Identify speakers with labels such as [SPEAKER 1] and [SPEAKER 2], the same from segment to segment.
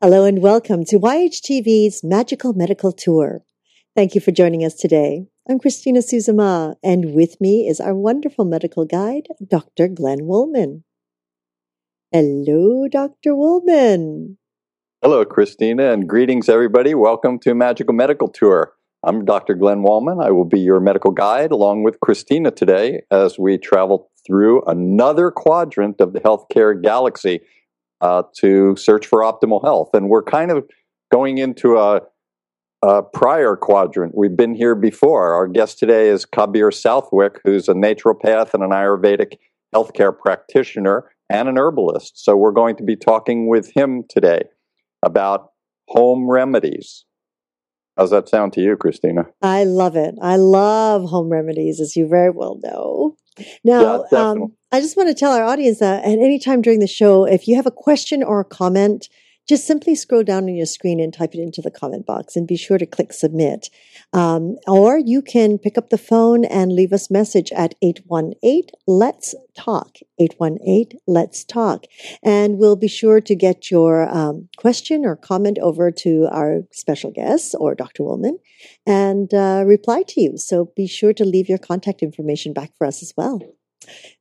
[SPEAKER 1] Hello and welcome to YHTV's Magical Medical Tour. Thank you for joining us today. I'm Christina Suzuma, and with me is our wonderful medical guide, Dr. Glenn Wollman. Hello, Dr. Wollman.
[SPEAKER 2] Hello, Christina, and greetings, everybody. Welcome to Magical Medical Tour. I'm Dr. Glenn Wollman. I will be your medical guide along with Christina today as we travel through another quadrant of the healthcare galaxy uh, to search for optimal health. And we're kind of going into a, a, prior quadrant. We've been here before. Our guest today is Kabir Southwick, who's a naturopath and an Ayurvedic healthcare practitioner and an herbalist. So we're going to be talking with him today about home remedies. How's that sound to you, Christina?
[SPEAKER 1] I love it. I love home remedies, as you very well know. Now, yeah, um, I just want to tell our audience that at any time during the show, if you have a question or a comment, just simply scroll down on your screen and type it into the comment box and be sure to click submit. Um, or you can pick up the phone and leave us message at 818 Let's Talk. 818 Let's Talk. And we'll be sure to get your um, question or comment over to our special guest or Dr. Wollman and uh, reply to you. So be sure to leave your contact information back for us as well.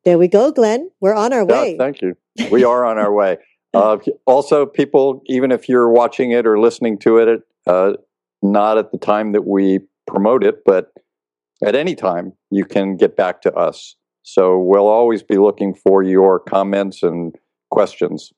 [SPEAKER 1] There we go, Glenn. We're on our way.
[SPEAKER 2] Yeah, thank you. We are on our way. Uh, also, people, even if you're watching it or listening to it, uh, not at the time that we promote it, but at any time, you can get back to us. So we'll always be looking for your comments and questions.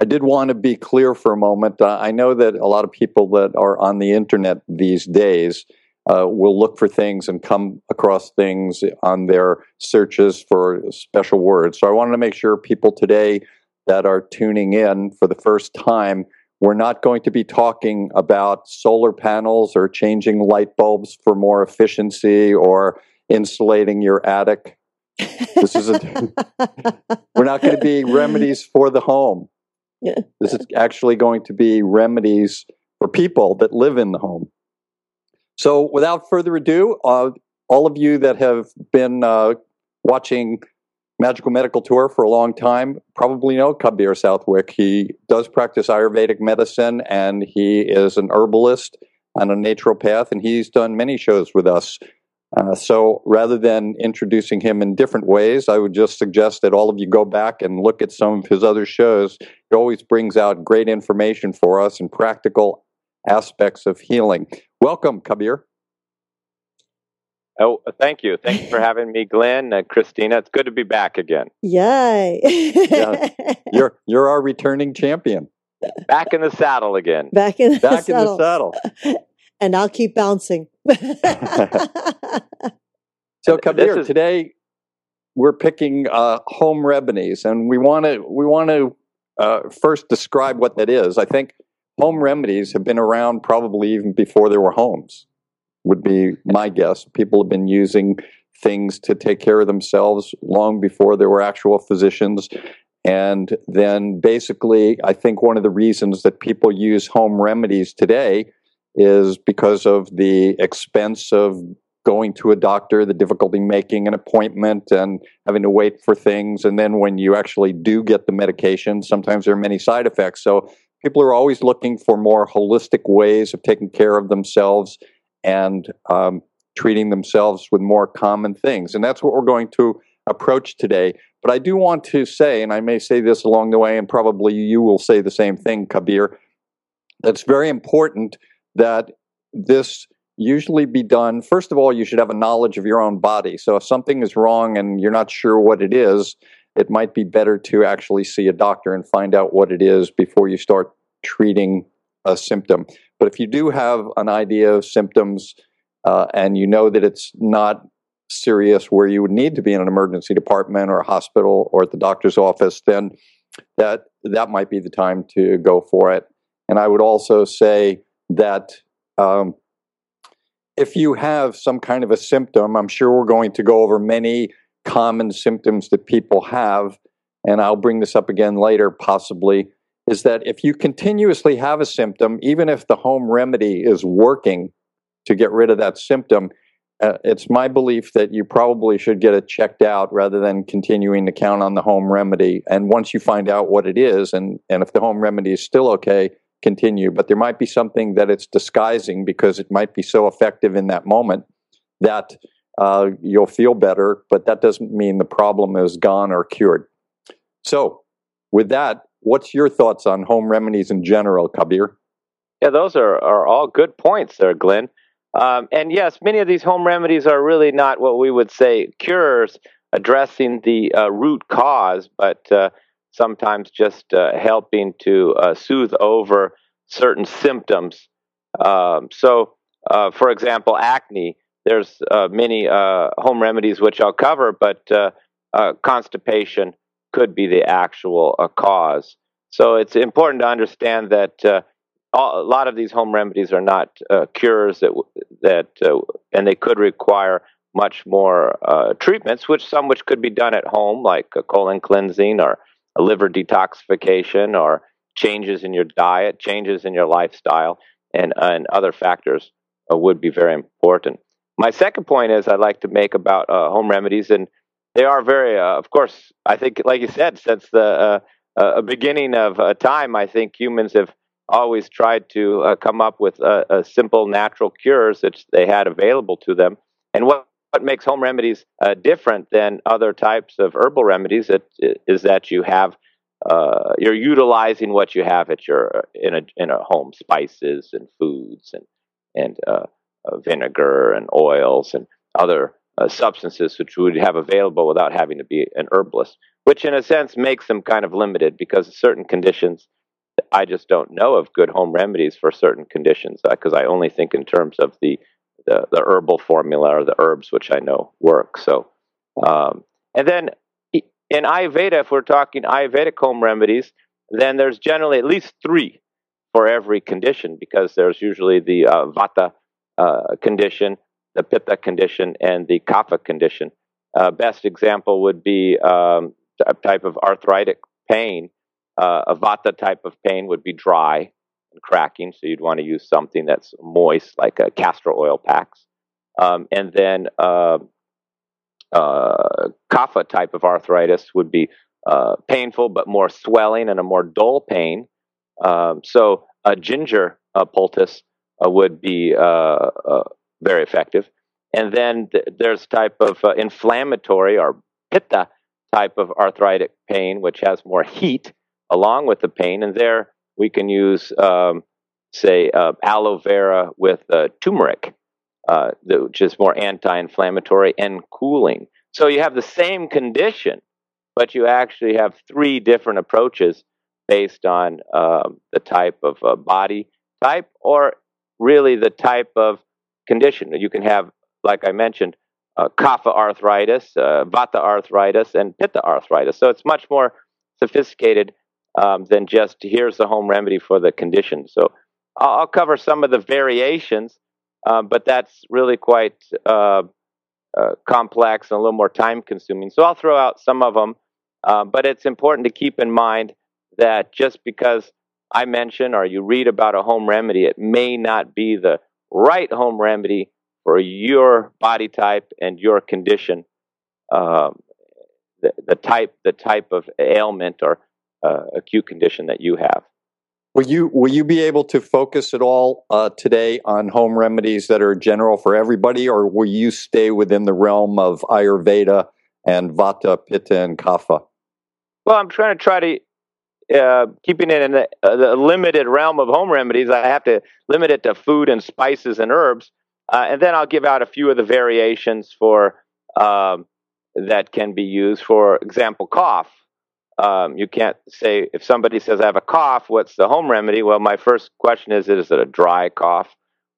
[SPEAKER 2] I did want to be clear for a moment. Uh, I know that a lot of people that are on the internet these days uh, will look for things and come across things on their searches for special words. So I wanted to make sure people today that are tuning in for the first time, we're not going to be talking about solar panels or changing light bulbs for more efficiency or insulating your attic. This is a, we're not going to be remedies for the home. Yeah. This is actually going to be remedies for people that live in the home. So, without further ado, uh, all of you that have been uh, watching Magical Medical Tour for a long time probably know Kabir Southwick. He does practice Ayurvedic medicine and he is an herbalist and a naturopath, and he's done many shows with us. Uh, so rather than introducing him in different ways, I would just suggest that all of you go back and look at some of his other shows. He always brings out great information for us and practical aspects of healing. Welcome, Kabir.
[SPEAKER 3] Oh, thank you. Thanks for having me, Glenn, uh, Christina. It's good to be back again.
[SPEAKER 1] Yay! yeah,
[SPEAKER 2] you're you're our returning champion.
[SPEAKER 3] Back in the saddle again.
[SPEAKER 1] Back in the
[SPEAKER 2] back
[SPEAKER 1] saddle.
[SPEAKER 2] in the saddle.
[SPEAKER 1] and I'll keep bouncing.
[SPEAKER 2] so, Kabir, is... today we're picking uh, home remedies, and we want to we want to uh, first describe what that is. I think home remedies have been around probably even before there were homes would be my guess. People have been using things to take care of themselves long before there were actual physicians. And then basically, I think one of the reasons that people use home remedies today is because of the expense of going to a doctor, the difficulty making an appointment and having to wait for things. And then when you actually do get the medication, sometimes there are many side effects. So people are always looking for more holistic ways of taking care of themselves and um, treating themselves with more common things. And that's what we're going to approach today. But I do want to say, and I may say this along the way, and probably you will say the same thing, Kabir, that's very important that this usually be done. First of all, you should have a knowledge of your own body. So if something is wrong and you're not sure what it is, it might be better to actually see a doctor and find out what it is before you start treating a symptom. But if you do have an idea of symptoms uh, and you know that it's not serious where you would need to be in an emergency department or a hospital or at the doctor's office, then that that might be the time to go for it. And I would also say that um, if you have some kind of a symptom, I'm sure we're going to go over many common symptoms that people have, and I'll bring this up again later possibly, is that if you continuously have a symptom, even if the home remedy is working to get rid of that symptom, uh, it's my belief that you probably should get it checked out rather than continuing to count on the home remedy. And once you find out what it is, and, and if the home remedy is still okay, continue. But there might be something that it's disguising because it might be so effective in that moment that uh, you'll feel better, but that doesn't mean the problem is gone or cured. So, with that, what's your thoughts on home remedies in general, Kabir?
[SPEAKER 3] Yeah, those are, are all good points there, Glenn. Um, and yes, many of these home remedies are really not what we would say cures, addressing the uh, root cause, but uh, sometimes just uh, helping to uh, soothe over certain symptoms. Um, so, uh, for example, acne, there's uh, many home remedies which I'll cover, but constipation could be the actual cause. So it's important to understand that a lot of these home remedies are not uh, cures that that uh, and they could require much more uh, treatments, which some which could be done at home, like colon cleansing or liver detoxification, or changes in your diet, changes in your lifestyle, and and other factors uh, would be very important. My second point is I'd like to make about uh, home remedies, and they are very, uh, of course, I think, like you said, since the beginning of time, I think humans have always tried to uh, come up with uh, uh, simple natural cures that they had available to them. And what, what makes home remedies uh, different than other types of herbal remedies is that you have uh, you're utilizing what you have at your in a in a home spices and foods and and uh, vinegar and oils and other substances which you would have available without having to be an herbalist, which in a sense makes them kind of limited because certain conditions I just don't know of good home remedies for certain conditions because uh, I only think in terms of the, the, the herbal formula or the herbs which I know work. So, um, and then in Ayurveda, if we're talking Ayurvedic home remedies, then there's generally at least three for every condition because there's usually the uh, Vata uh, condition, the Pitta condition, and the Kapha condition. Uh, best example would be um, a type of arthritic pain uh, a vata type of pain would be dry and cracking, so you'd want to use something that's moist, like a castor oil packs. Um, and then uh, uh, kapha type of arthritis would be uh, painful, but more swelling and a more dull pain. Um, so a ginger uh, poultice would be very effective. And then th- there's type of inflammatory or pitta type of arthritic pain, which has more heat along with the pain. And there we can use, um, say, uh, aloe vera with uh, turmeric, uh, which is more anti inflammatory and cooling. So you have the same condition, but you actually have three different approaches based on um, the type of uh, body type or really the type of condition. You can have, like I mentioned, uh, kapha arthritis, uh, vata arthritis, and pitta arthritis. So it's much more sophisticated um, than just here's the home remedy for the condition. So I'll, I'll cover some of the variations, uh, but that's really quite uh, uh, complex and a little more time consuming. So I'll throw out some of them, uh, but it's important to keep in mind that just because I mention or you read about a home remedy, it may not be the right home remedy for your body type and your condition. Um, the, the type, the type of ailment or uh, acute condition that you have.
[SPEAKER 2] Will you will you be able to focus at all uh, today on home remedies that are general for everybody, or will you stay within the realm of Ayurveda and Vata, Pitta, and Kapha?
[SPEAKER 3] Well, I'm trying to try to uh, keeping it in the, uh, limited realm of home remedies. I have to limit it to food and spices and herbs, uh, and then I'll give out a few of the variations for um, that can be used. For example, cough. Um, you can't say if somebody says I have a cough, what's the home remedy? Well, my first question is: Is it a dry cough,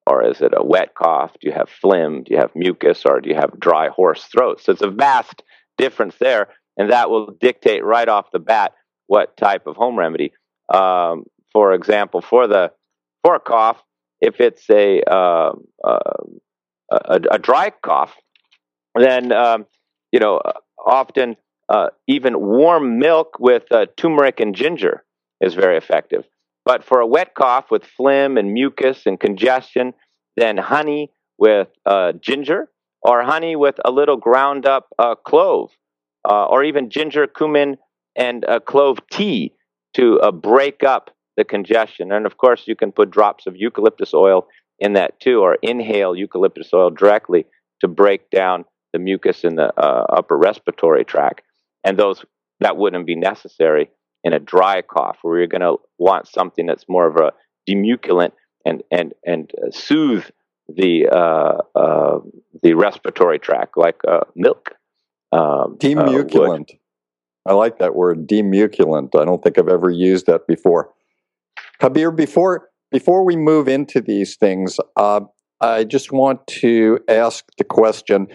[SPEAKER 3] or is it a wet cough? Do you have phlegm? Do you have mucus, or do you have dry hoarse throat? So it's a vast difference there, and that will dictate right off the bat what type of home remedy. Um, for example, for the for a cough, if it's a uh, uh, a, a, dry cough, then um, you know often uh, even warm milk with uh, turmeric and ginger is very effective. But for a wet cough with phlegm and mucus and congestion, then honey with uh, ginger or honey with a little ground up uh, clove uh, or even ginger, cumin, and a clove tea to uh, break up the congestion. And of course, you can put drops of eucalyptus oil in that too, or inhale eucalyptus oil directly to break down the mucus in the uh, upper respiratory tract. And those that wouldn't be necessary in a dry cough, where you're going to want something that's more of a demuculant and and and uh, soothe the uh, uh, the respiratory tract, like milk.
[SPEAKER 2] Um, demuculant. I like that word, demuculant. I don't think I've ever used that before. Kabir, before before we move into these things, uh, I just want to ask the question.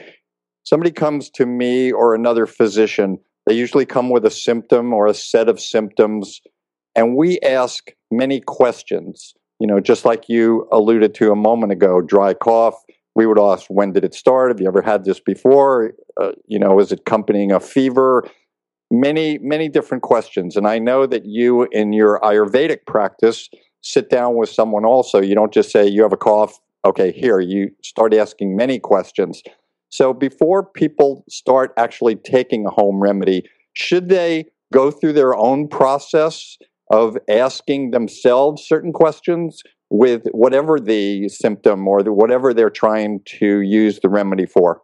[SPEAKER 2] Somebody comes to me or another physician they usually come with a symptom or a set of symptoms, and we ask many questions. You know, just like you alluded to a moment ago, dry cough. We would ask, when did it start? Have you ever had this before? Uh, you know, is it accompanying a fever? Many, many different questions. And I know that you, in your Ayurvedic practice, sit down with someone also. You don't just say, you have a cough. Okay, here. You start asking many questions. So before people start actually taking a home remedy, should they go through their own process of asking themselves certain questions with whatever the symptom or the, whatever they're trying to use the remedy for?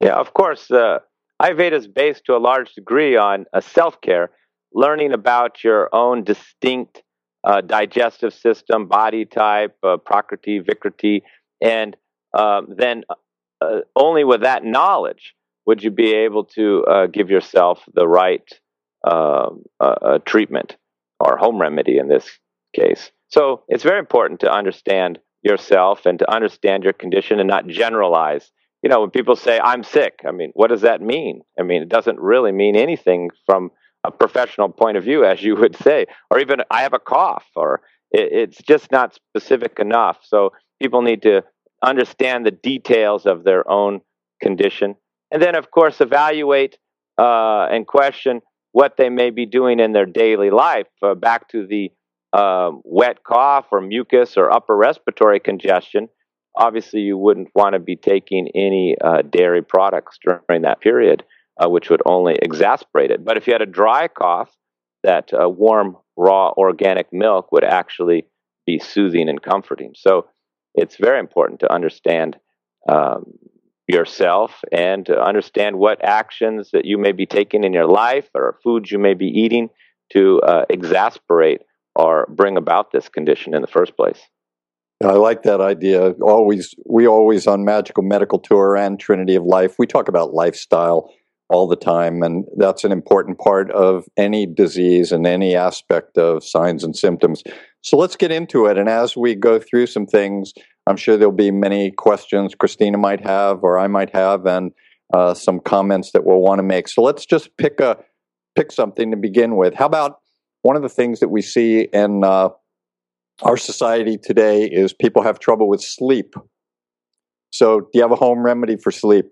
[SPEAKER 3] Yeah, of course. Uh, Ayurveda is based to a large degree on a self care, learning about your own distinct uh, digestive system, body type, uh, prakriti, vikriti, and um, then uh, only with that knowledge would you be able to uh, give yourself the right um, uh, uh, treatment or home remedy in this case. So it's very important to understand yourself and to understand your condition and not generalize. You know, when people say, I'm sick, I mean, what does that mean? I mean, it doesn't really mean anything from a professional point of view, as you would say, or even I have a cough, or it, it's just not specific enough. So people need to understand the details of their own condition, and then, of course, evaluate uh, and question what they may be doing in their daily life. Uh, back to the uh, wet cough or mucus or upper respiratory congestion. Obviously, you wouldn't want to be taking any uh, dairy products during that period, uh, which would only exacerbate it. But if you had a dry cough, that uh, warm, raw, organic milk would actually be soothing and comforting. So it's very important to understand um, yourself and to understand what actions that you may be taking in your life or foods you may be eating to uh, exasperate or bring about this condition in the first place.
[SPEAKER 2] I like that idea. Always, we always on Magical Medical Tour and Trinity of Life, we talk about lifestyle all the time, and that's an important part of any disease and any aspect of signs and symptoms. So let's get into it. And as we go through some things, I'm sure there'll be many questions Christina might have or I might have, and uh, some comments that we'll want to make. So let's just pick a pick something to begin with. How about one of the things that we see in uh, our society today is people have trouble with sleep. So, do you have a home remedy for sleep?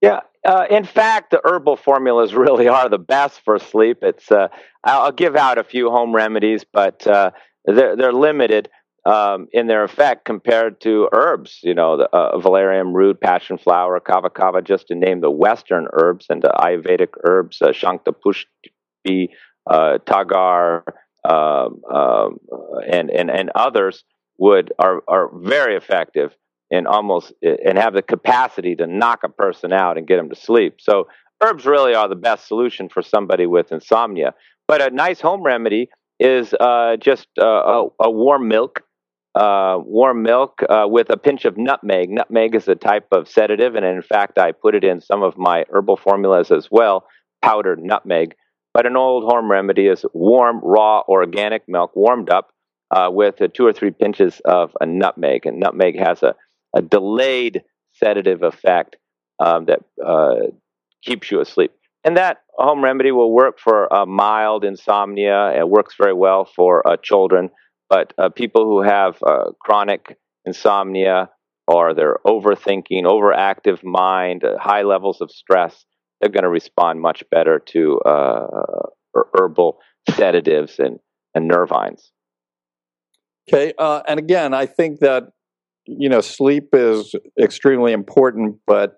[SPEAKER 3] Yeah, uh, in fact, the herbal formulas really are the best for sleep. It's uh, I'll give out a few home remedies, but uh, they're they're limited um, in their effect compared to herbs. You know, the uh, valerian root, passion flower, kava kava, just to name the Western herbs and the Ayurvedic herbs, uh, Shankhapushpi, uh, Tagar, um, um, and and and others would are are very effective and almost and have the capacity to knock a person out and get them to sleep. So herbs really are the best solution for somebody with insomnia. But a nice home remedy is uh, just uh, a, a, warm milk, uh, warm milk uh, with a pinch of nutmeg. Nutmeg is a type of sedative, and in fact, I put it in some of my herbal formulas as well, powdered nutmeg. But an old home remedy is warm, raw, organic milk warmed up uh, with two or three pinches of a nutmeg. And nutmeg has a a delayed sedative effect um, that uh, keeps you asleep. and that home remedy will work for uh, mild insomnia. It works very well for uh, children, but uh, people who have uh, chronic insomnia or they're overthinking, overactive mind, uh, high levels of stress, they're going to respond much better to uh, herbal sedatives and, and nervines.
[SPEAKER 2] Okay, and again, I think that you know sleep is extremely important, but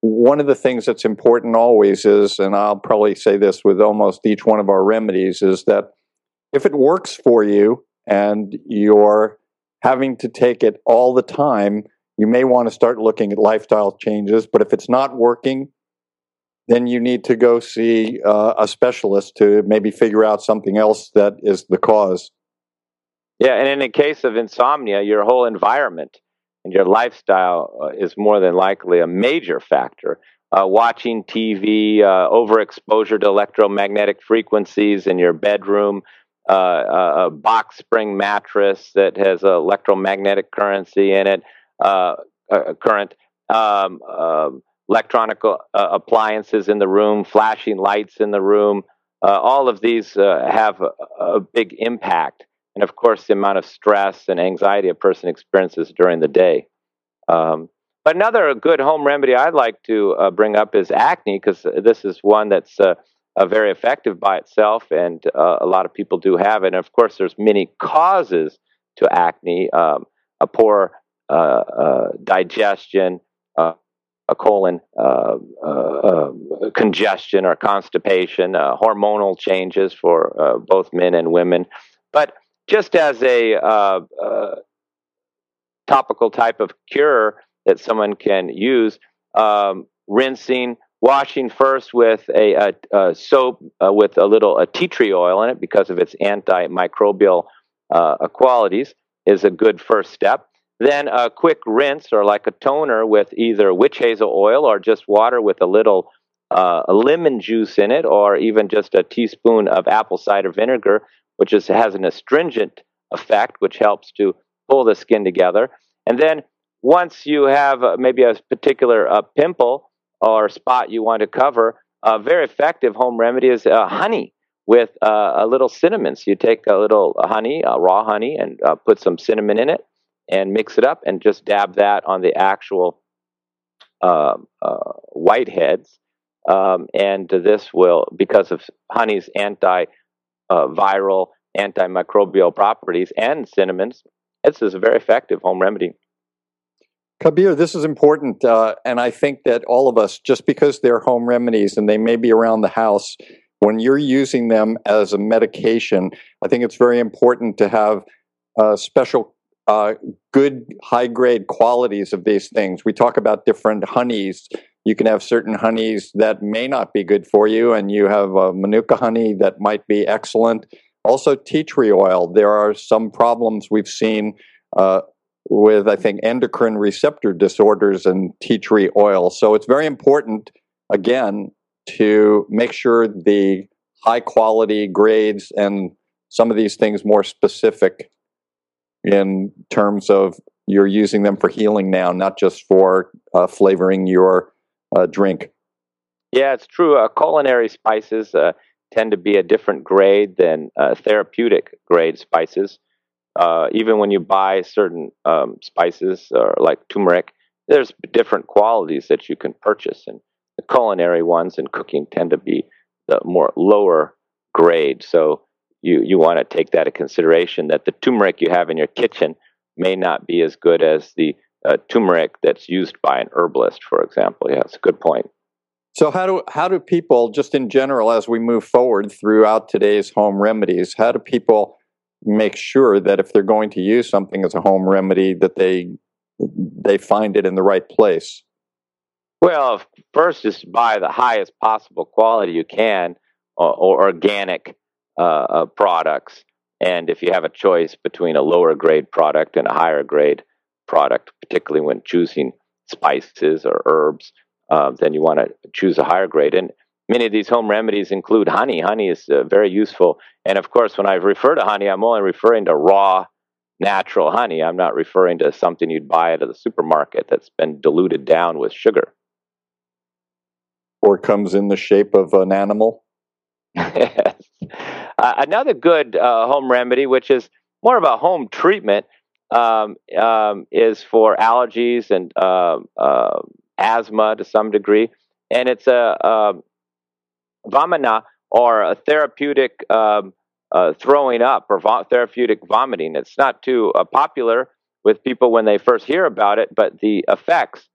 [SPEAKER 2] one of the things that's important always is, and I'll probably say this with almost each one of our remedies, is that if it works for you and you're having to take it all the time, you may want to start looking at lifestyle changes. But if it's not working, then you need to go see uh, a specialist to maybe figure out something else that is the cause.
[SPEAKER 3] Yeah, and in the case of insomnia, your whole environment and your lifestyle uh, is more than likely a major factor. Uh, watching TV, uh, overexposure to electromagnetic frequencies in your bedroom, uh, a box spring mattress that has electromagnetic currency in it, uh, current, um, um electronic uh, appliances in the room, flashing lights in the room. all of these have a, a big impact and of course the amount of stress and anxiety a person experiences during the day. Um, but another good home remedy I'd like to uh, bring up is acne, because this is one that's uh, uh, very effective by itself, and uh, a lot of people do have it. And of course, there's many causes to acne: um, a poor uh, uh, digestion, a colon congestion or constipation, hormonal changes for both men and women. But just as a uh, uh, topical type of cure that someone can use, um, rinsing, washing first with a, a, a soap uh, with a little a tea tree oil in it because of its antimicrobial uh, qualities is a good first step. Then a quick rinse or like a toner with either witch hazel oil or just water with a little uh, lemon juice in it, or even just a teaspoon of apple cider vinegar which is, has an astringent effect, which helps to pull the skin together. And then once you have uh, maybe a particular uh, pimple or spot you want to cover, a very effective home remedy is uh, honey with uh, a little cinnamon. So you take a little honey, raw honey, and uh, put some cinnamon in it and mix it up and just dab that on the actual um, uh, whiteheads. Um, and this will, because of honey's anti uh, antimicrobial properties and cinnamons. This is a very effective home remedy.
[SPEAKER 2] Kabir, this is important, uh, and I think that all of us, just because they're home remedies and they may be around the house, when you're using them as a medication, I think it's very important to have uh, special, uh, good, high grade qualities of these things. We talk about different honeys you can have certain honeys that may not be good for you, and you have a manuka honey that might be excellent. Also, tea tree oil. There are some problems we've seen uh, with, I think, endocrine receptor disorders and tea tree oil. So it's very important, again, to make sure the high quality grades and some of these things more specific in terms of you're using them for healing now, not just for uh, flavoring your uh, drink.
[SPEAKER 3] Yeah, it's true. Uh, culinary spices uh, tend to be a different grade than uh, therapeutic grade spices. Uh, even when you buy certain um, spices, like turmeric, there's different qualities that you can purchase, and the culinary ones in cooking tend to be the more lower grade. So you you want to take that into consideration that the turmeric you have in your kitchen may not be as good as the uh, turmeric that's used by an herbalist, for example. Yeah, it's a good point.
[SPEAKER 2] So how do how do people, just in general, as we move forward throughout today's home remedies, how do people make sure that if they're going to use something as a home remedy, that they they find it in the right place?
[SPEAKER 3] Well, first is buy the highest possible quality you can, or, or organic uh, uh, products. And if you have a choice between a lower grade product and a higher grade product, particularly when choosing spices or herbs, uh, then you want to choose a higher grade. And many of these home remedies include honey. Honey is uh, very useful. And of course, when I refer to honey, I'm only referring to raw, natural honey. I'm not referring to something you'd buy at the supermarket that's been diluted down with sugar.
[SPEAKER 2] or comes in the shape of an animal.
[SPEAKER 3] Uh, another good uh, home remedy, which is more of a home treatment, um, um, is for allergies and uh, uh asthma to some degree, and it's a, a vamana or a therapeutic um, uh, throwing up or vo- therapeutic vomiting. It's not too uh, popular with people when they first hear about it, but the effects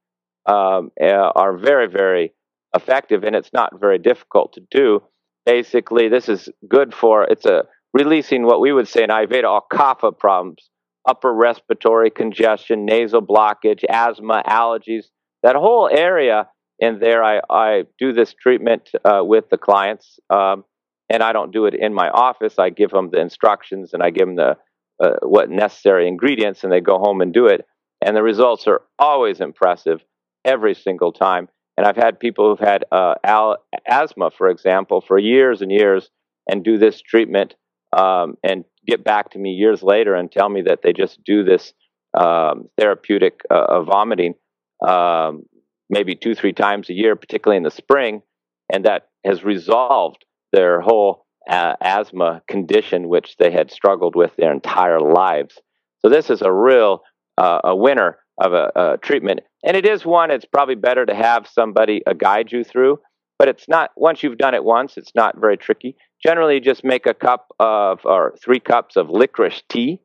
[SPEAKER 3] um, are very, very effective, and it's not very difficult to do. Basically, this is good for it's a releasing what we would say in Ayurveda all kapha problems, upper respiratory congestion, nasal blockage, asthma, allergies. That whole area in there, I, I do this treatment uh, with the clients, um, and I don't do it in my office. I give them the instructions and I give them the uh, what necessary ingredients, and they go home and do it. And the results are always impressive every single time. And I've had people who've had uh, al- asthma, for example, for years and years, and do this treatment um, and get back to me years later and tell me that they just do this um, therapeutic uh, vomiting um, maybe two, three times a year, particularly in the spring, and that has resolved their whole uh, asthma condition, which they had struggled with their entire lives. So this is a real uh, a winner of a, a, treatment, and it is one. It's probably better to have somebody uh, guide you through, but it's not. Once you've done it once, it's not very tricky. Generally, just make a cup of or three cups of licorice tea.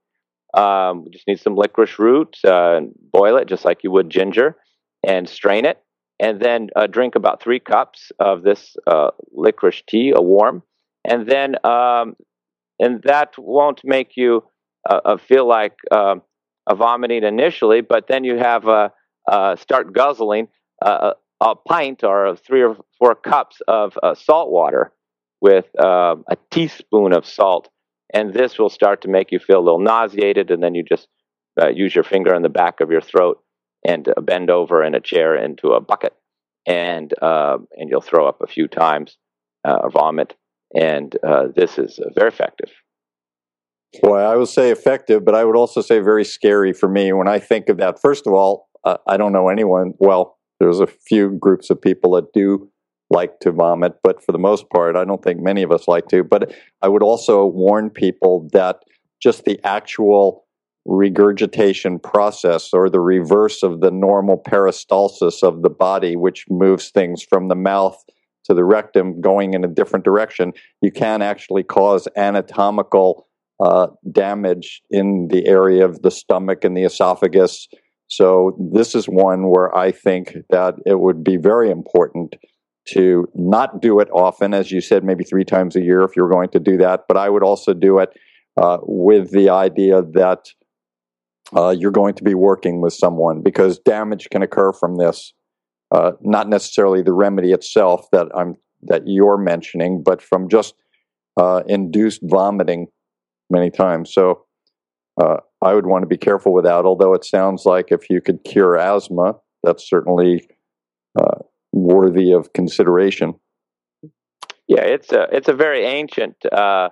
[SPEAKER 3] Um, just need some licorice root, uh, boil it just like you would ginger, and strain it, and then uh, drink about three cups of this uh, licorice tea, a warm and then um, and that won't make you uh, uh feel like a vomiting initially, but then you have a uh, start guzzling uh, a pint or three or four cups of uh, salt water with um, a teaspoon of salt, and this will start to make you feel a little nauseated, and then you just uh, use your finger in the back of your throat and bend over in a chair into a bucket, and um, and you'll throw up a few times or vomit and uh, this is uh, very effective.
[SPEAKER 2] Well, I will say effective, but I would also say very scary for me when I think of that. First of all, uh, I don't know anyone. Well, there's a few groups of people that do like to vomit, but for the most part, I don't think many of us like to. But I would also warn people that just the actual regurgitation process or the reverse of the normal peristalsis of the body, which moves things from the mouth to the rectum going in a different direction, you can actually cause anatomical uh, damage in the area of the stomach and the esophagus. So, this is one where I think that it would be very important to not do it often, as you said, maybe three times a year if you're going to do that. But I would also do it uh, with the idea that uh, you're going to be working with someone because damage can occur from this uh, not necessarily the remedy itself that I'm that you're mentioning, but from just uh, induced vomiting many times. So uh, I would want to be careful with that. Although it sounds like if you could cure asthma, that's certainly uh, worthy of consideration.
[SPEAKER 3] Yeah, it's a it's a very ancient uh,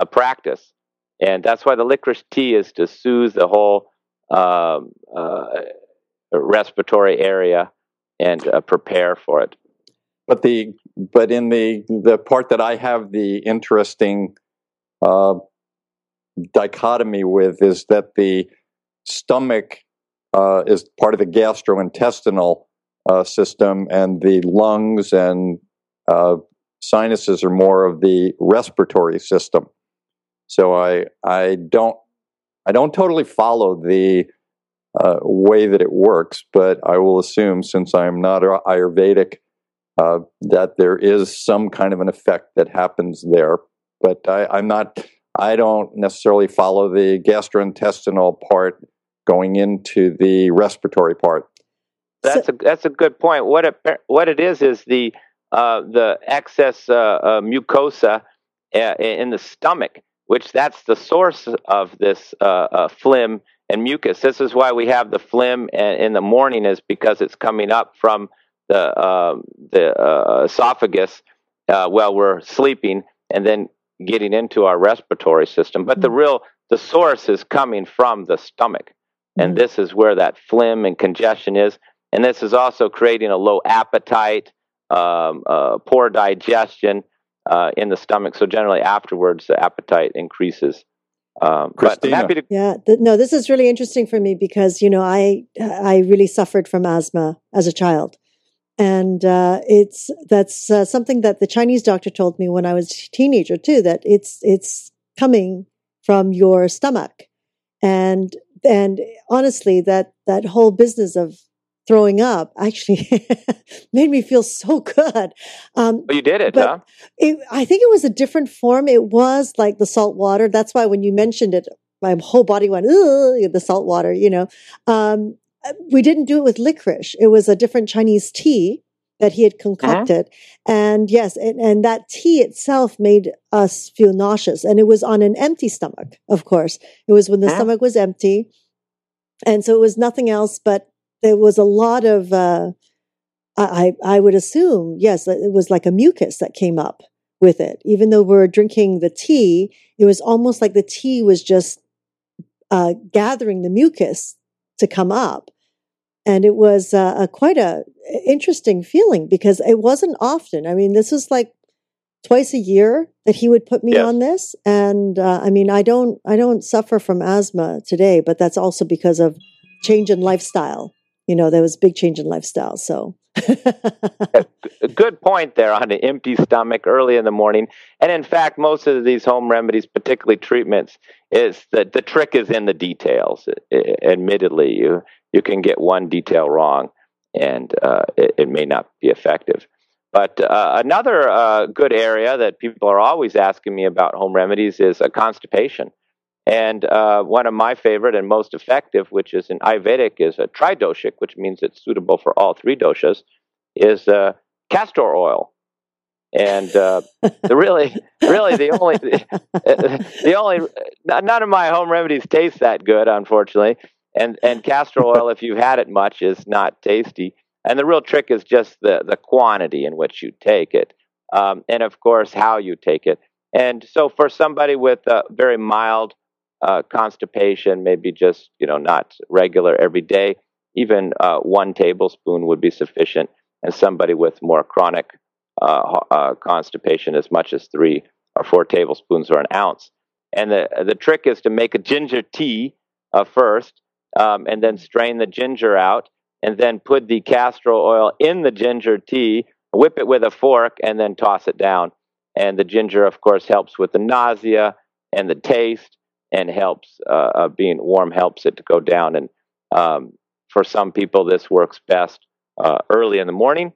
[SPEAKER 3] a practice, and that's why the licorice tea is to soothe the whole um, uh, respiratory area and uh, prepare for it.
[SPEAKER 2] But the but in the the part that I have the interesting uh, dichotomy with is that the stomach uh, is part of the gastrointestinal uh, system, and the lungs and uh, sinuses are more of the respiratory system. So I I don't I don't totally follow the uh, way that it works, but I will assume, since I am not Ayurvedic, uh, that there is some kind of an effect that happens there. But I, am not, I don't necessarily follow the gastrointestinal part going into the respiratory part.
[SPEAKER 3] That's a that's a good point. What it what it is is the uh, the excess uh, uh, mucosa uh, in the stomach, which that's the source of this phlegm and mucus. This is why we have the phlegm in the morning, is because it's coming up from the uh, the uh, esophagus uh, while we're sleeping, and then getting into our respiratory system. But mm-hmm. the real the source is coming from the stomach, and mm-hmm. this is where that phlegm and congestion is. And this is also creating a low appetite, um, uh, poor digestion uh, in the stomach. So generally afterwards, the appetite increases. Um, but I'm happy to.
[SPEAKER 1] Yeah, th- no, this is really interesting for me because you know I I really suffered from asthma as a child, and uh, it's that's uh, something that the Chinese doctor told me when I was a teenager too. That it's it's coming from your stomach, and and honestly, that that whole business of throwing up actually made me feel so good.
[SPEAKER 3] Um, you did it, huh?
[SPEAKER 1] It, I think it was a different form. It was like the salt water. That's why when you mentioned it, my whole body went, the salt water, you know. Um, we didn't do it with licorice. It was a different Chinese tea that he had uh-huh. concocted. Uh-huh. And yes, and, and, that tea itself made us feel nauseous. And it was on an empty stomach, of course. It was when the uh-huh. stomach was empty. And so it was nothing else but there was a lot of, uh, I, I would assume, yes, it was like a mucus that came up with it. Even though we are drinking the tea, it was almost like the tea was just uh, gathering the mucus to come up. And it was uh, a quite a interesting feeling because it wasn't often. I mean, this was like twice a year that he would put me yes. on this. And uh, I mean, I don't, I don't suffer from asthma today, but that's also because of change in lifestyle you know, there was a big change in lifestyle. So,
[SPEAKER 3] good point there on an empty stomach early in the morning. And in fact, most of these home remedies, particularly treatments, is that the trick is in the details. admittedly, you you can get one detail wrong, and uh, it, it, may not be effective. But uh, another uh, good area that people are always asking me about home remedies is constipation. And uh, one of my favorite and most effective, which is in Ayurvedic, is a tridoshic, which means it's suitable for all three doshas, is uh, castor oil. And uh, the really, really the only, the only, none of my home remedies taste that good, unfortunately. And and castor oil, if you've had it much, is not tasty. And the real trick is just the the quantity in which you take it, um, and of course how you take it. And so, for somebody with a very mild uh, constipation, maybe just you know not regular every day. Even uh, one tablespoon would be sufficient, and somebody with more chronic uh, uh, constipation, as much as three or four tablespoons or an ounce. And the the trick is to make a ginger tea uh, first, um, and then strain the ginger out, and then put the castor oil in the ginger tea, whip it with a fork, and then toss it down. And the ginger, of course, helps with the nausea and the taste and helps uh, uh, being warm helps it to go down. And um, for some people, this works best uh, early in the morning,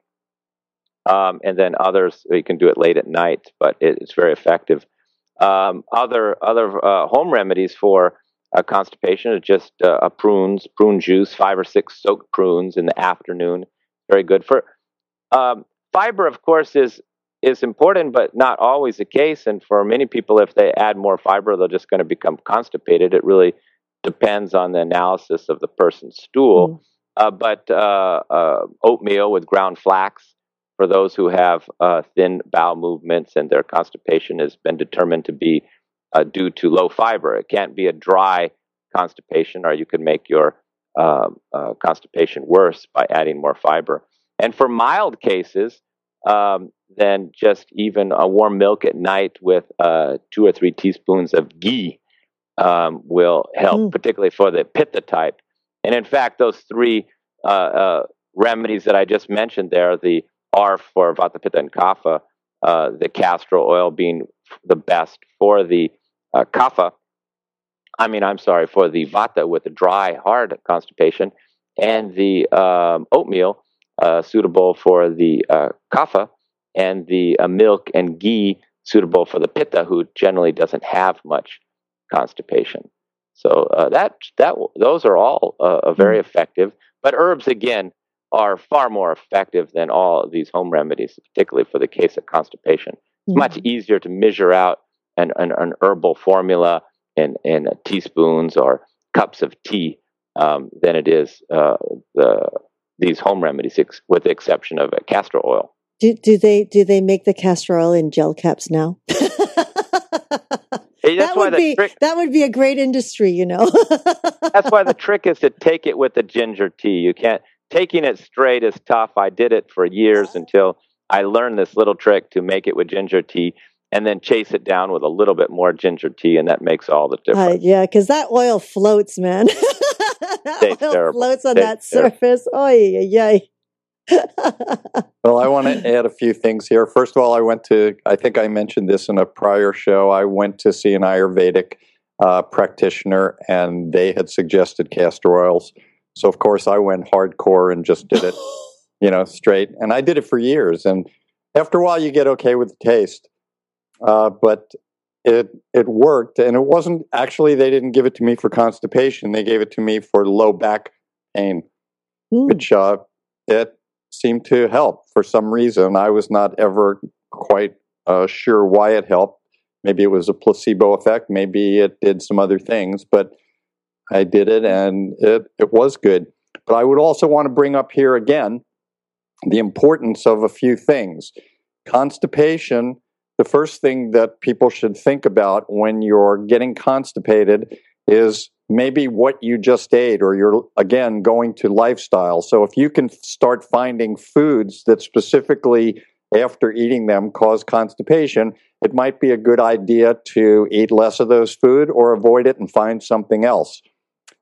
[SPEAKER 3] um, and then others you can do it late at night, but it, it's very effective. Um, other other uh, home remedies for uh, constipation just uh, prunes, prune juice, five or six soaked prunes in the afternoon. Very good for um, fiber. Of course, is is important, but not always the case. And for many people, if they add more fiber, they're just going to become constipated. It really depends on the analysis of the person's stool. Mm. Uh, but uh, uh, oatmeal with ground flax for those who have uh, thin bowel movements and their constipation has been determined to be uh, due to low fiber. It can't be a dry constipation, or you could make your um, uh, constipation worse by adding more fiber. And for mild cases, um, then just even a warm milk at night with uh, two or three teaspoons of ghee um, will help, mm. particularly for the pitta type. And in fact, those three uh, uh, remedies that I just mentioned there, the R for Vata, Pitta, and Kapha, uh, the castor oil being the best for the uh, Kapha. I mean, I'm sorry, for the Vata with the dry, hard constipation, and the um, oatmeal uh, suitable for the uh, kapha, and the uh, milk and ghee suitable for the pitta, who generally doesn't have much constipation. So uh, that that those are all uh, very hmm. effective. But herbs again are far more effective than all of these home remedies, particularly for the case of constipation. It's mm-hmm. much easier to measure out an, an, an herbal formula in, in teaspoons or cups of tea um, than it is uh, the these home remedies, ex- with the exception of castor oil.
[SPEAKER 1] Do, do they do they make the castor oil in gel caps now?
[SPEAKER 3] Hey,
[SPEAKER 1] that would be trick, that would be a great industry, you know.
[SPEAKER 3] that's why the trick is to take it with the ginger tea. You can't taking it straight is tough. I did it for years until I learned this little trick to make it with ginger tea and then chase it down with a little bit more ginger tea, and that makes all the
[SPEAKER 1] Uh,
[SPEAKER 3] difference.
[SPEAKER 1] yeah, because that oil floats, man. that
[SPEAKER 3] Tastes
[SPEAKER 1] oil
[SPEAKER 3] terrible.
[SPEAKER 1] floats on
[SPEAKER 3] Tastes
[SPEAKER 1] that surface. Oh, yeah,
[SPEAKER 2] Well, I want to add a few things here. First of all, I went to, I think I mentioned this in a prior show. I went to see an Ayurvedic uh, practitioner, and they had suggested castor oils. So, of course, I went hardcore and just did it, you know, straight. And I did it for years. And after a while, you get okay with the taste. Uh, but it it worked, and it wasn't actually. They didn't give it to me for constipation. They gave it to me for low back pain,
[SPEAKER 1] Hmm.
[SPEAKER 2] which uh, it seemed to help for some reason. I was not ever quite uh, sure why it helped. Maybe it was a placebo effect. Maybe it did some other things, but I did it and it, it was good. But I would also want to bring up here again the importance of a few things. Constipation, the first thing that people should think about when you're getting constipated is maybe what you just ate or you're again going to lifestyle. So if you can start finding foods that specifically after eating them cause constipation, it might be a good idea to eat less of those food or avoid it and find something else.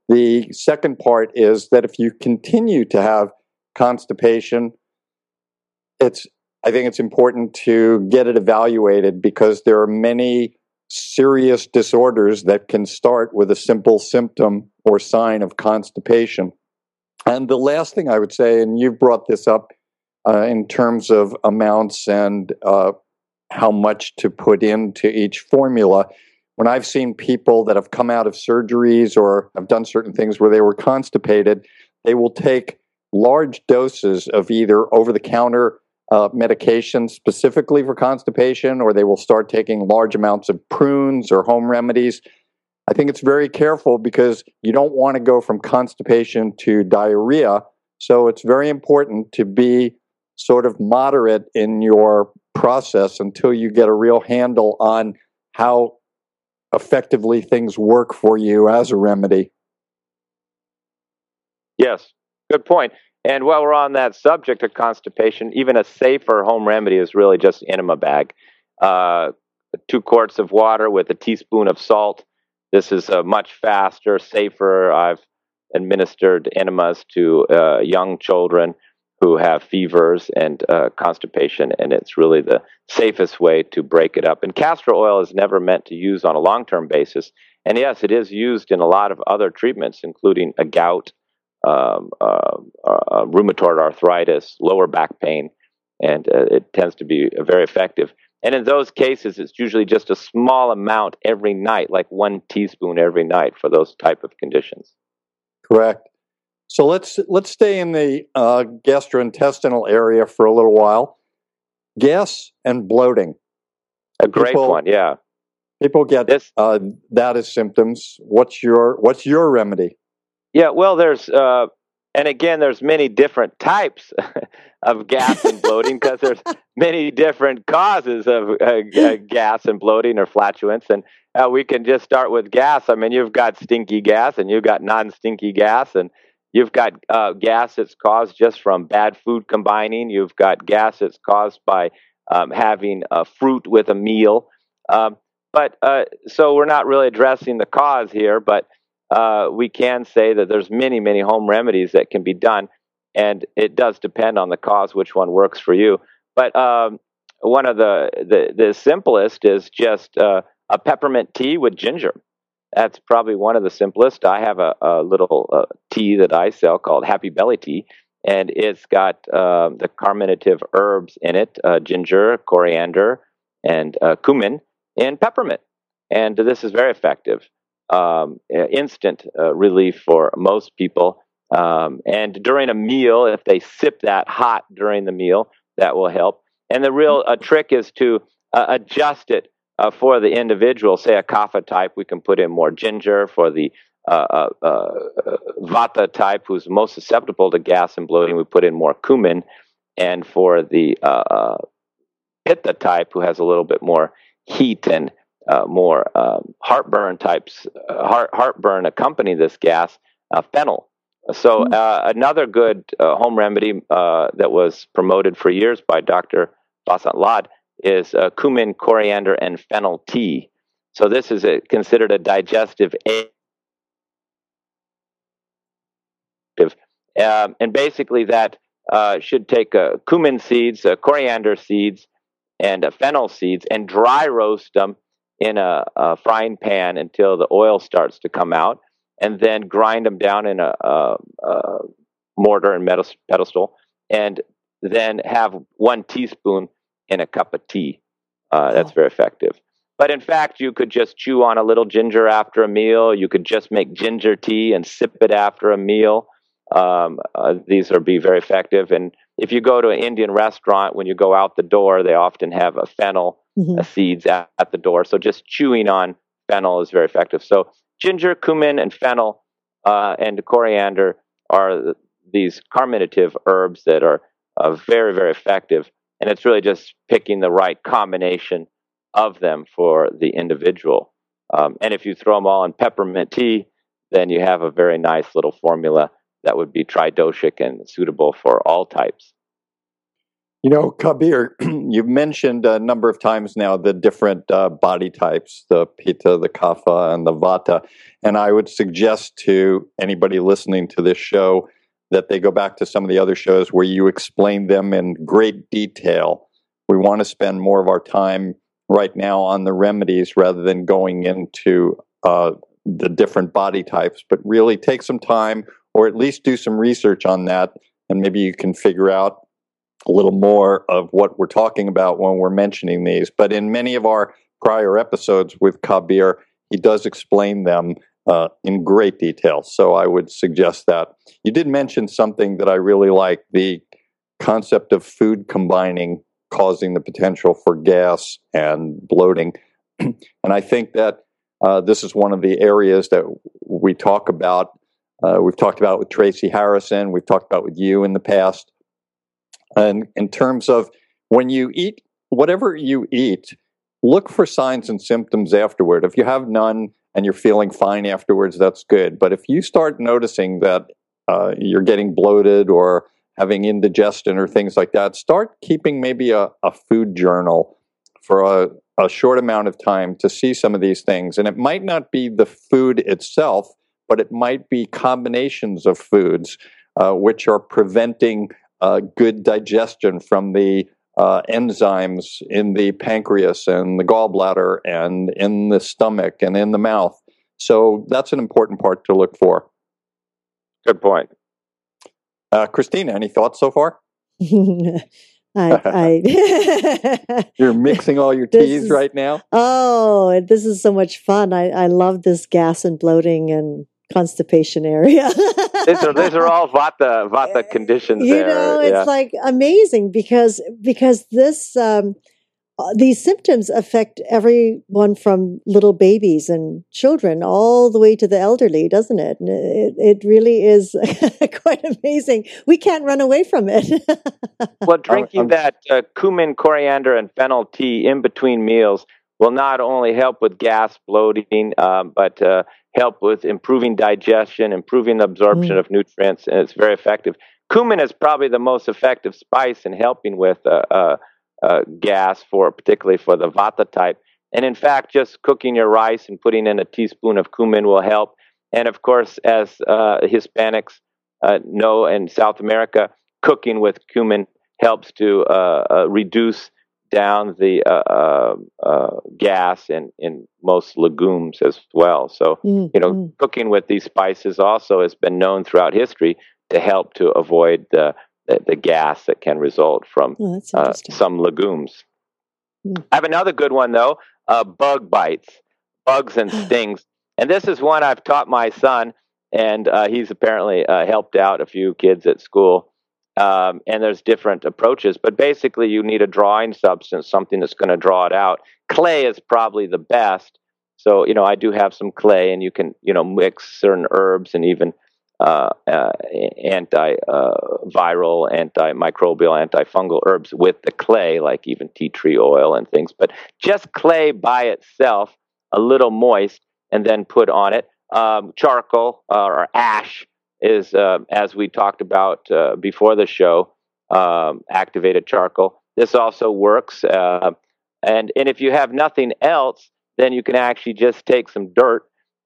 [SPEAKER 2] The second part is that if you continue to have constipation, it's I think it's important to get it evaluated because there are many serious disorders that can start with a simple symptom or sign of constipation. And the last thing I would say, and you've brought this up uh, in terms of amounts and uh, how much to put into each formula. When I've seen people that have come out of surgeries or have done certain things where they were constipated, they will take large doses of either over the counter uh, medication specifically for constipation, or they will start taking large amounts of prunes or home remedies. I think it's very careful because you don't want to go from constipation to diarrhea. So it's very important to be sort of moderate in your process until you get a real handle on how effectively things work for you as a remedy.
[SPEAKER 3] Yes, good point. And while we're on that subject of constipation, even a safer home remedy is really just enema bag. Uh, two quarts of water with a teaspoon of salt. This is a much faster, safer. I've administered enemas to uh, young children who have fevers and uh, constipation, and it's really the safest way to break it up. And castor oil is never meant to use on a long term basis. And yes, it is used in a lot of other treatments, including a gout, um, uh, uh, rheumatoid arthritis, lower back pain, and uh, it tends to be very effective. And in those cases, it's usually just a small amount every night, like one teaspoon every night for those type of conditions.
[SPEAKER 2] Correct. So let's let's stay in the uh, gastrointestinal area for a little while. Gas and bloating.
[SPEAKER 3] A great
[SPEAKER 2] People-
[SPEAKER 3] one, yeah.
[SPEAKER 2] People get
[SPEAKER 3] This,
[SPEAKER 2] uh, that as symptoms. What's your what's your remedy?
[SPEAKER 3] yeah. Well, there's, uh, and again, there's many different types of gas and bloating because there's many different causes of uh, g- uh, gas and bloating or flatulence. And uh, we can just start with gas. I mean, you've got stinky gas and you've got non-stinky gas, and you've got uh, gas that's caused just from bad food combining. You've got gas that's caused by um, having a fruit with a meal. Um, but uh, so we're not really addressing the cause here, but uh, we can say that there's many, many home remedies that can be done, and it does depend on the cause which one works for you. But um, one of the, the the simplest is just uh, a peppermint tea with ginger. That's probably one of the simplest. I have a, a little uh, tea that I sell called Happy Belly Tea, and it's got um, the carminative herbs in it: uh, ginger, coriander, and uh, cumin, and peppermint. And this is very effective um, uh, instant uh, relief for most people. Um, and during a meal, if they sip that hot during the meal, that will help. And the real uh, trick is to uh, adjust it uh, for the individual. Say a kapha type, we can put in more ginger. For the uh, uh, uh, vata type, who's most susceptible to gas and bloating, we put in more cumin. And for the uh, uh, pitta type, who has a little bit more heat and uh, more um, heartburn types, uh, heart, heartburn accompany this gas, uh, fennel So hmm. uh, another good uh, home remedy uh, that was promoted for years by Dr. Vasant Lad is uh, cumin, coriander, and fennel tea. So this is a, considered a digestive aid. Um, and basically, that uh, should take uh, cumin seeds, uh, coriander seeds, and uh, fennel seeds and dry roast them in a, a, frying pan until the oil starts to come out, and then grind them down in a, a, a mortar and metal, pedestal, and then have one teaspoon in a cup of tea. Uh, that's very effective. But in fact, you could just chew on a little ginger after a meal. You could just make ginger tea and sip it after a meal. Um, uh, these are be very effective. And if you go to an Indian restaurant, when you go out the door, they often have a fennel mm-hmm. seeds at, at, the door. So just chewing on fennel is very effective. So ginger, cumin, and fennel uh, and coriander are these carminative herbs that are uh, very, very effective. And it's really just picking the right combination of them for the individual. Um, and if you throw them all in peppermint tea, then you have a very nice little formula that would be tridoshic and suitable for all types.
[SPEAKER 2] You know, Kabir, you've mentioned a number of times now the different uh, body types the pitta, the kapha, and the vata. And I would suggest to anybody listening to this show that they go back to some of the other shows where you explain them in great detail. We want to spend more of our time right now on the remedies rather than going into uh, the different body types, but really take some time or at least do some research on that, and maybe you can figure out a little more of what we're talking about when we're mentioning these. But in many of our prior episodes with Kabir, he does explain them uh, in great detail. So I would suggest that. You did mention something that I really like the concept of food combining causing the potential for gas and bloating. and I think that uh, this is one of the areas that we talk about uh, we've talked about with Tracy Harrison. We've talked about with you in the past. And in terms of when you eat, whatever you eat, look for signs and symptoms afterward. If you have none and you're feeling fine afterwards, that's good. But if you start noticing that uh, you're getting bloated or having indigestion or things like that, start keeping maybe a, a food journal for a, a short amount of time to see some of these things. And it might not be the food itself but it might be combinations of foods uh, which are preventing uh, good digestion from the uh, enzymes in the pancreas and the gallbladder and in the stomach and in the mouth. So that's an important part to look for.
[SPEAKER 3] Good point.
[SPEAKER 2] Uh, Christina, any thoughts so far?
[SPEAKER 1] I, I
[SPEAKER 2] You're mixing all your teas is, right now.
[SPEAKER 1] Oh, this is so much fun! I, I love this gas and bloating and constipation area.
[SPEAKER 3] these are these are all vata vata conditions.
[SPEAKER 1] You
[SPEAKER 3] there.
[SPEAKER 1] know, it's yeah. like amazing because because this um, these symptoms affect everyone from little babies and children all the way to the elderly, doesn't it? It, it really is quite amazing. We can't run away from it.
[SPEAKER 3] well, drinking that uh, cumin, coriander, and fennel tea in between meals will not only help with gas bloating, um, but uh, help with improving digestion, improving absorption mm. of nutrients, and it's very effective. Cumin is probably the most effective spice in helping with uh, uh, uh, gas for particularly for the vata type. And in fact, just cooking your rice and putting in a teaspoon of cumin will help. And of course, as uh, Hispanics uh, know in South America, cooking with cumin helps to uh, reduce down the uh, uh, uh, gas in, in most legumes as well. So, mm-hmm. you know, mm. cooking with these spices also has been known throughout history to help to avoid the, the, the gas that can result from oh, uh, some legumes. Mm. I have another good one, though uh, bug bites, bugs and stings. and this is one I've taught my son, and uh, he's apparently helped out a few kids at school. Um, and there's different approaches, but basically you need a drawing substance, something that's going to draw it out. Clay is probably the best. So you know, I do have some clay, and you can you know mix certain herbs and even uh, uh, anti-viral, uh, antimicrobial, antifungal herbs with the clay, like even tea tree oil and things. But just clay by itself, a little moist, and then put on it um, charcoal or ash is, uh, as we talked about uh, before the show, um, activated charcoal. This also works. Uh, and, and if you have nothing else, then you can actually just take some dirt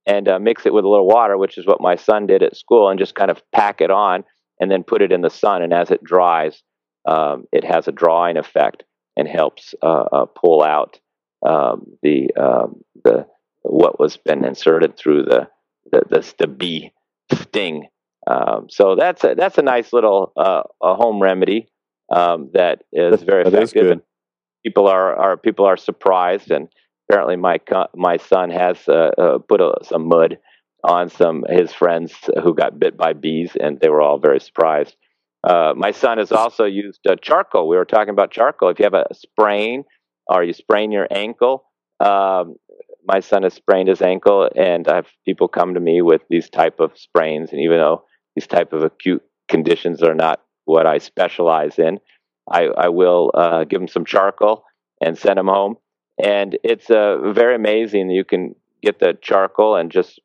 [SPEAKER 3] and uh, mix it with a little water, which is what my son did at school, and just kind of pack it on and then put it in the sun. And as it dries, um, it has a drawing effect and helps uh, uh, pull out um, the um, the what was been inserted through the the, the, the bee sting. Um, so that's a, that's a nice little uh, a home remedy um, that is very
[SPEAKER 2] that
[SPEAKER 3] effective.
[SPEAKER 2] Is
[SPEAKER 3] people are, are people are surprised, and apparently my my son has uh, uh, put a, some mud on some his friends who got bit by bees, and they were all very surprised. Uh, my son has also used uh, charcoal. We were talking about charcoal. If you have a sprain or you sprain your ankle, um, my son has sprained his ankle, and I have people come to me with these type of sprains. And even though these type of acute conditions are not what I specialize in, I, I will uh, give them some charcoal and send them home. And it's uh, very amazing. You can get the charcoal and just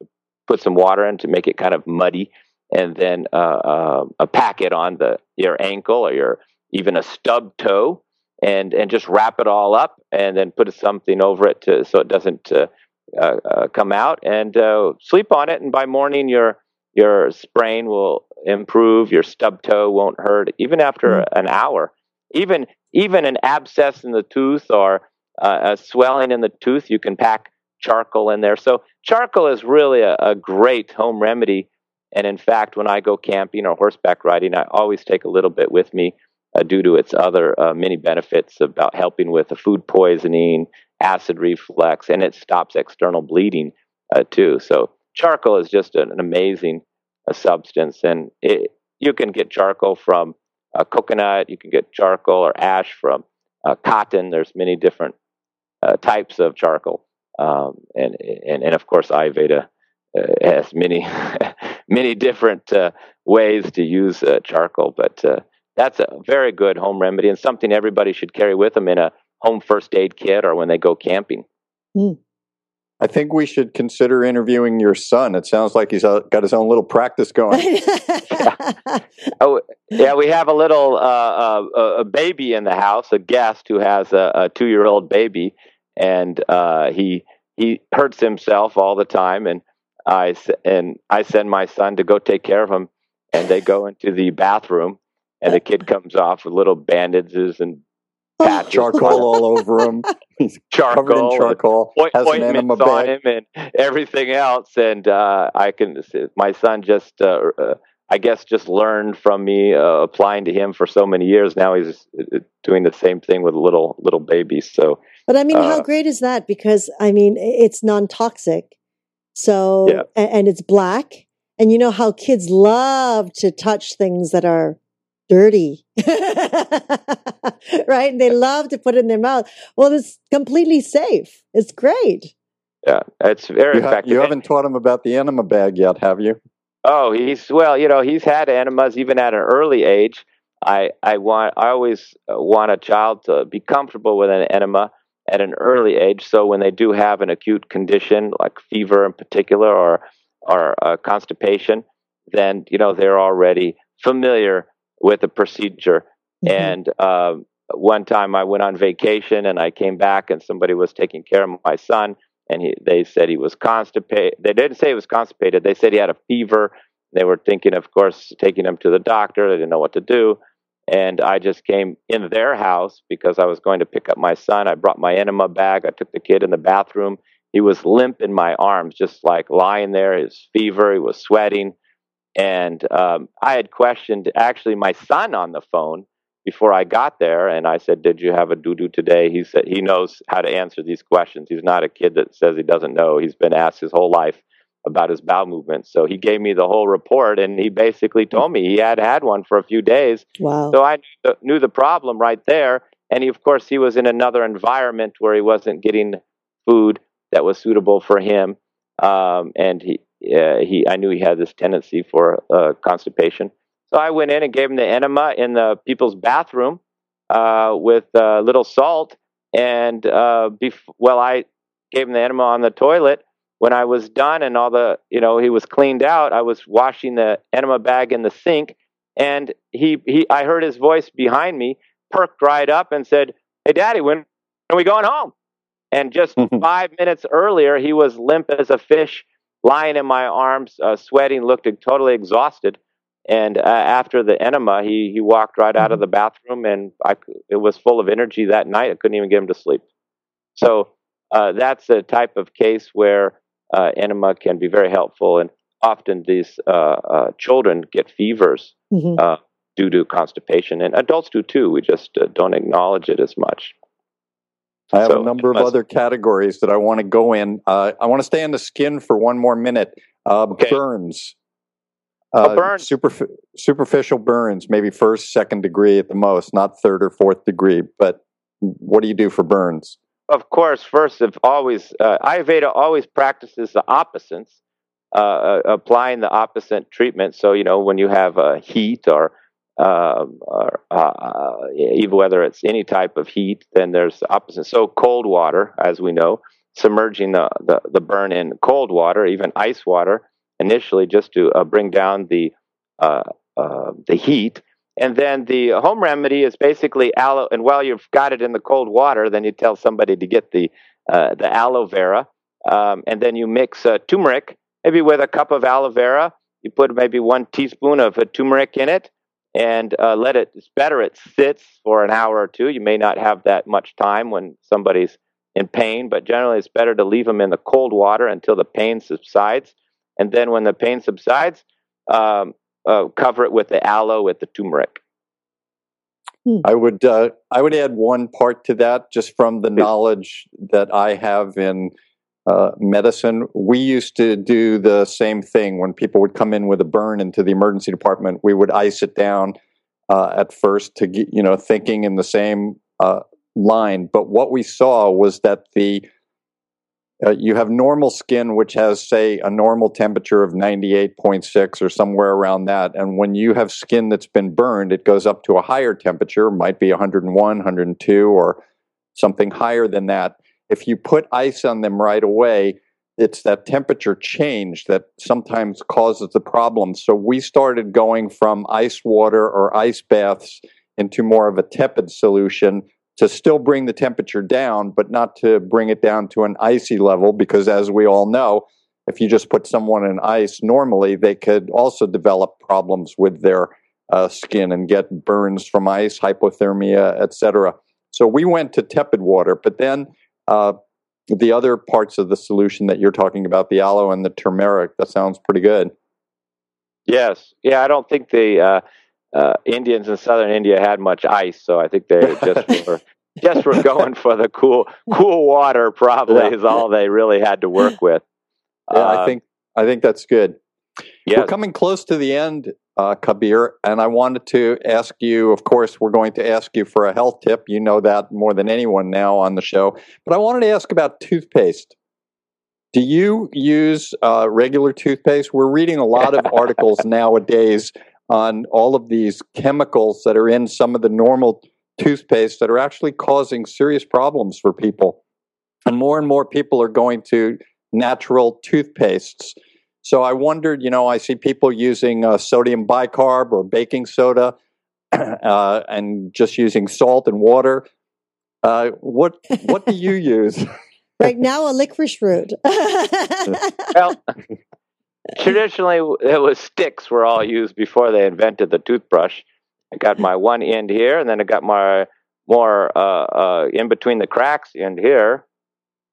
[SPEAKER 3] put some water in to make it kind of muddy, and then uh, uh, a packet on the your ankle or your even a stub toe, and and just wrap it all up, and then put something over it to so it doesn't uh, uh, come out, and sleep on it. And by morning, your your sprain will improve. Your stub toe won't hurt, even after mm-hmm. an hour. Even even an abscess in the tooth or a swelling in the tooth, you can pack charcoal in there. So charcoal is really a, a great home remedy. And in fact, when I go camping or horseback riding, I always take a little bit with me uh, due to its other uh, many benefits about helping with the food poisoning, acid reflux, and it stops external bleeding uh, too. So charcoal is just an, amazing uh, substance, and it, you can get charcoal from uh, coconut, you can get charcoal or ash from uh, cotton. There's many different types of charcoal, um, and, and and of course Ayurveda has many many different ways to use charcoal, but that's a very good home remedy and something everybody should carry with them in a home first aid kit or when they go camping.
[SPEAKER 2] Mm. I think we should consider interviewing your son. It sounds like he's got his own little practice going.
[SPEAKER 3] yeah. Oh, yeah, we have a little uh, uh, a baby in the house, a guest who has a, a two-year-old baby, and uh, he he hurts himself all the time, and I and I send my son to go take care of him, and they go into the bathroom, and the kid comes off with little bandages and
[SPEAKER 2] patches, charcoal all over him.
[SPEAKER 3] He's charcoal,
[SPEAKER 2] covered in charcoal,
[SPEAKER 3] point, has ointments on him, and everything else. And uh, I can, my son just, uh, uh, I guess, just learned from me uh, applying to him for so many years. Now he's uh, doing the same thing with little little babies. So,
[SPEAKER 1] but I mean, how uh, great is that? Because I mean, it's non toxic, so yeah. and, and it's black. And you know how kids love to touch things that are dirty. right? They love to put it in their mouth. Well, it's completely safe. It's great.
[SPEAKER 3] Yeah, it's very
[SPEAKER 2] you
[SPEAKER 3] effective.
[SPEAKER 2] you haven't taught him about the enema bag yet, have you?
[SPEAKER 3] Oh, he's well. You know, he's had enemas even at an early age. I I want I always uh, want a child to be comfortable with an enema at an early age. So when they do have an acute condition like fever in particular or or uh, constipation, then you know they're already familiar with a procedure. Mm-hmm. And uh, one time I went on vacation and I came back and somebody was taking care of my son and he, they said he was constipated. They didn't say he was constipated. They said he had a fever. They were thinking, of course, taking him to the doctor. They didn't know what to do. And I just came in their house because I was going to pick up my son. I brought my enema bag. I took the kid in the bathroom. He was limp in my arms, just like lying there. His fever. He was sweating. And um, I had questioned actually my son on the phone before I got there, and I said, "Did you have a doo doo today?" He said he knows how to answer these questions. He's not a kid that says he doesn't know. He's been asked his whole life about his bowel movements. So he gave me the whole report, and he basically told me he had had one for a few days.
[SPEAKER 1] Wow!
[SPEAKER 3] So I knew the problem right there, and he, of course, he was in another environment where he wasn't getting food that was suitable for him, um, and he uh, he I knew he had this tendency for uh, constipation. So I went in and gave him the enema in the people's bathroom uh, with a little salt. And uh, bef- well, I gave him the enema on the toilet. when I was done and all the, you know, he was cleaned out, I was washing the enema bag in the sink, and he, he, I heard his voice behind me, perked right up, and said, "Hey, Daddy, when are we going home?" And just five minutes earlier, he was limp as a fish, lying in my arms, uh, sweating, looked totally exhausted. And uh, after the enema, he he walked right out of the bathroom, and I, it was full of energy that night. I couldn't even get him to sleep. So uh, that's a type of case where uh, enema can be very helpful, and often these uh, uh, children get fevers mm-hmm. due to constipation, and adults do too. We just don't acknowledge it as much.
[SPEAKER 2] I have so, a number of other categories that I want to go in. Uh, I want to stay on the skin for one more minute. Uh, okay. Burns.
[SPEAKER 3] Uh, oh, burns.
[SPEAKER 2] Superf- superficial burns, maybe first, second degree at the most, not third or fourth degree. But what do you do for burns?
[SPEAKER 3] Of course, first of always, uh, Ayurveda always practices the opposites, uh, uh, applying the opposite treatment. So, you know, when you have a heat or um, uh, even whether it's any type of heat, then there's the opposite. So cold water, as we know, submerging the, the, the burn in cold water, even ice water, initially just to uh, bring down the uh, uh, the heat. And then the home remedy is basically aloe. And while you've got it in the cold water, then you tell somebody to get the uh, the aloe vera, um, and then you mix turmeric, maybe with a cup of aloe vera. You put maybe one teaspoon of turmeric in it, and uh, let it. It's better it sits for an hour or two. You may not have that much time when somebody's in pain, but generally it's better to leave them in the cold water until the pain subsides, and then when the pain subsides, um, uh, cover it with the aloe with the turmeric.
[SPEAKER 2] Hmm. I would uh, I would add one part to that, just from the knowledge that I have in uh, medicine. We used to do the same thing when people would come in with a burn into the emergency department. We would ice it down uh, at first to get, you know thinking in the same uh, line. But what we saw was that the uh, you have normal skin, which has say a normal temperature of ninety eight point six or somewhere around that, and when you have skin that's been burned, it goes up to a higher temperature, might be 101, 102, or something higher than that if you put ice on them right away, it's that temperature change that sometimes causes the problem. So we started going from ice water or ice baths into more of a tepid solution to still bring the temperature down, but not to bring it down to an icy level, because as we all know, if you just put someone in ice normally, they could also develop problems with their uh, skin and get burns from ice, hypothermia, etc. So we went to tepid water, but then uh, the other parts of the solution that you're talking about, the aloe and the turmeric, that sounds pretty good.
[SPEAKER 3] Yes. Yeah, I don't think the uh, uh, Indians in southern India had much ice, so I think they just were just were going for the cool cool water. Probably yeah. is all they really had to work with.
[SPEAKER 2] Yeah, I uh, think I think that's good. We're coming close to the end uh, Kabir. And I wanted to ask you, of course, we're going to ask you for a health tip. You know that more than anyone now on the show. But I wanted to ask about toothpaste. Do you use uh, regular toothpaste? We're reading a lot of articles nowadays on all of these chemicals that are in some of the normal toothpaste that are actually causing serious problems for people. And more and more people are going to natural toothpastes. So I wondered, you know, I see people using uh, sodium bicarb or baking soda uh, and just using salt and water. Uh, what what do you use?
[SPEAKER 1] right now, a licorice root.
[SPEAKER 3] well, traditionally, it was sticks were all used before they invented the toothbrush. I got my one end here, and then I got my more uh, uh, in between the cracks end here.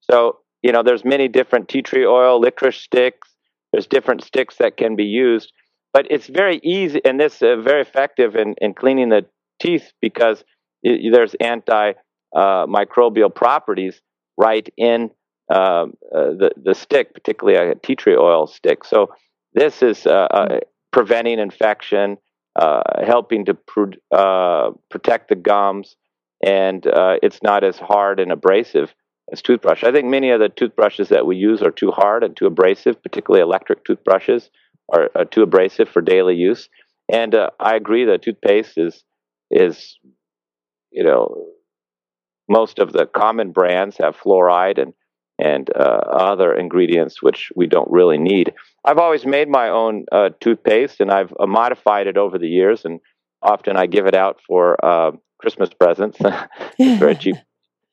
[SPEAKER 3] So you know, there's many different tea tree oil, licorice sticks, there's different sticks that can be used, but it's very easy and this uh, very effective in, in cleaning the teeth because it, there's antimicrobial uh, properties right in um, uh, the the stick, particularly a tea tree oil stick. So this is uh, uh, preventing infection, uh, helping to pr- protect the gums, and it's not as hard and abrasive as toothbrush. I think many of the toothbrushes that we use are too hard and too abrasive, particularly electric toothbrushes are, are too abrasive for daily use. And uh, I agree that toothpaste is is you know most of the common brands have fluoride and and uh, other ingredients which we don't really need. I've always made my own uh, toothpaste, and I've uh, modified it over the years, and often I give it out for uh, Christmas presents. it's very cheap.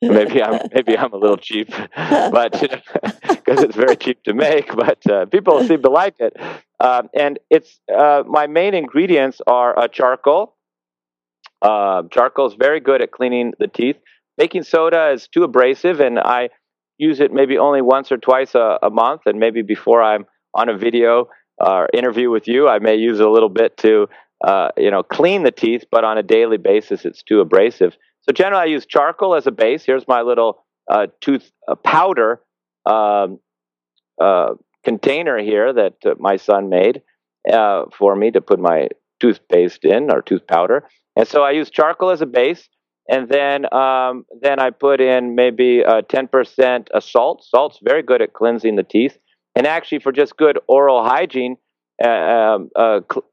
[SPEAKER 3] maybe I'm maybe I'm a little cheap, but because it's very cheap to make, but uh, people seem to like it. Um, and it's uh, my main ingredients are charcoal. charcoal is very good at cleaning the teeth. Baking soda is too abrasive, and I use it maybe only once or twice a, a month, and maybe before I'm on a video or interview with you, I may use a little bit to uh, you know clean the teeth, but on a daily basis, it's too abrasive. So generally, I use charcoal as a base. Here's my little uh, tooth uh, powder um, uh, container here that uh, my son made uh, for me to put my toothpaste in or tooth powder. And so I use charcoal as a base, and then um, then I put in maybe ten percent salt. Salt's very good at cleansing the teeth. And actually, for just good oral hygiene, uh, um, uh, cl-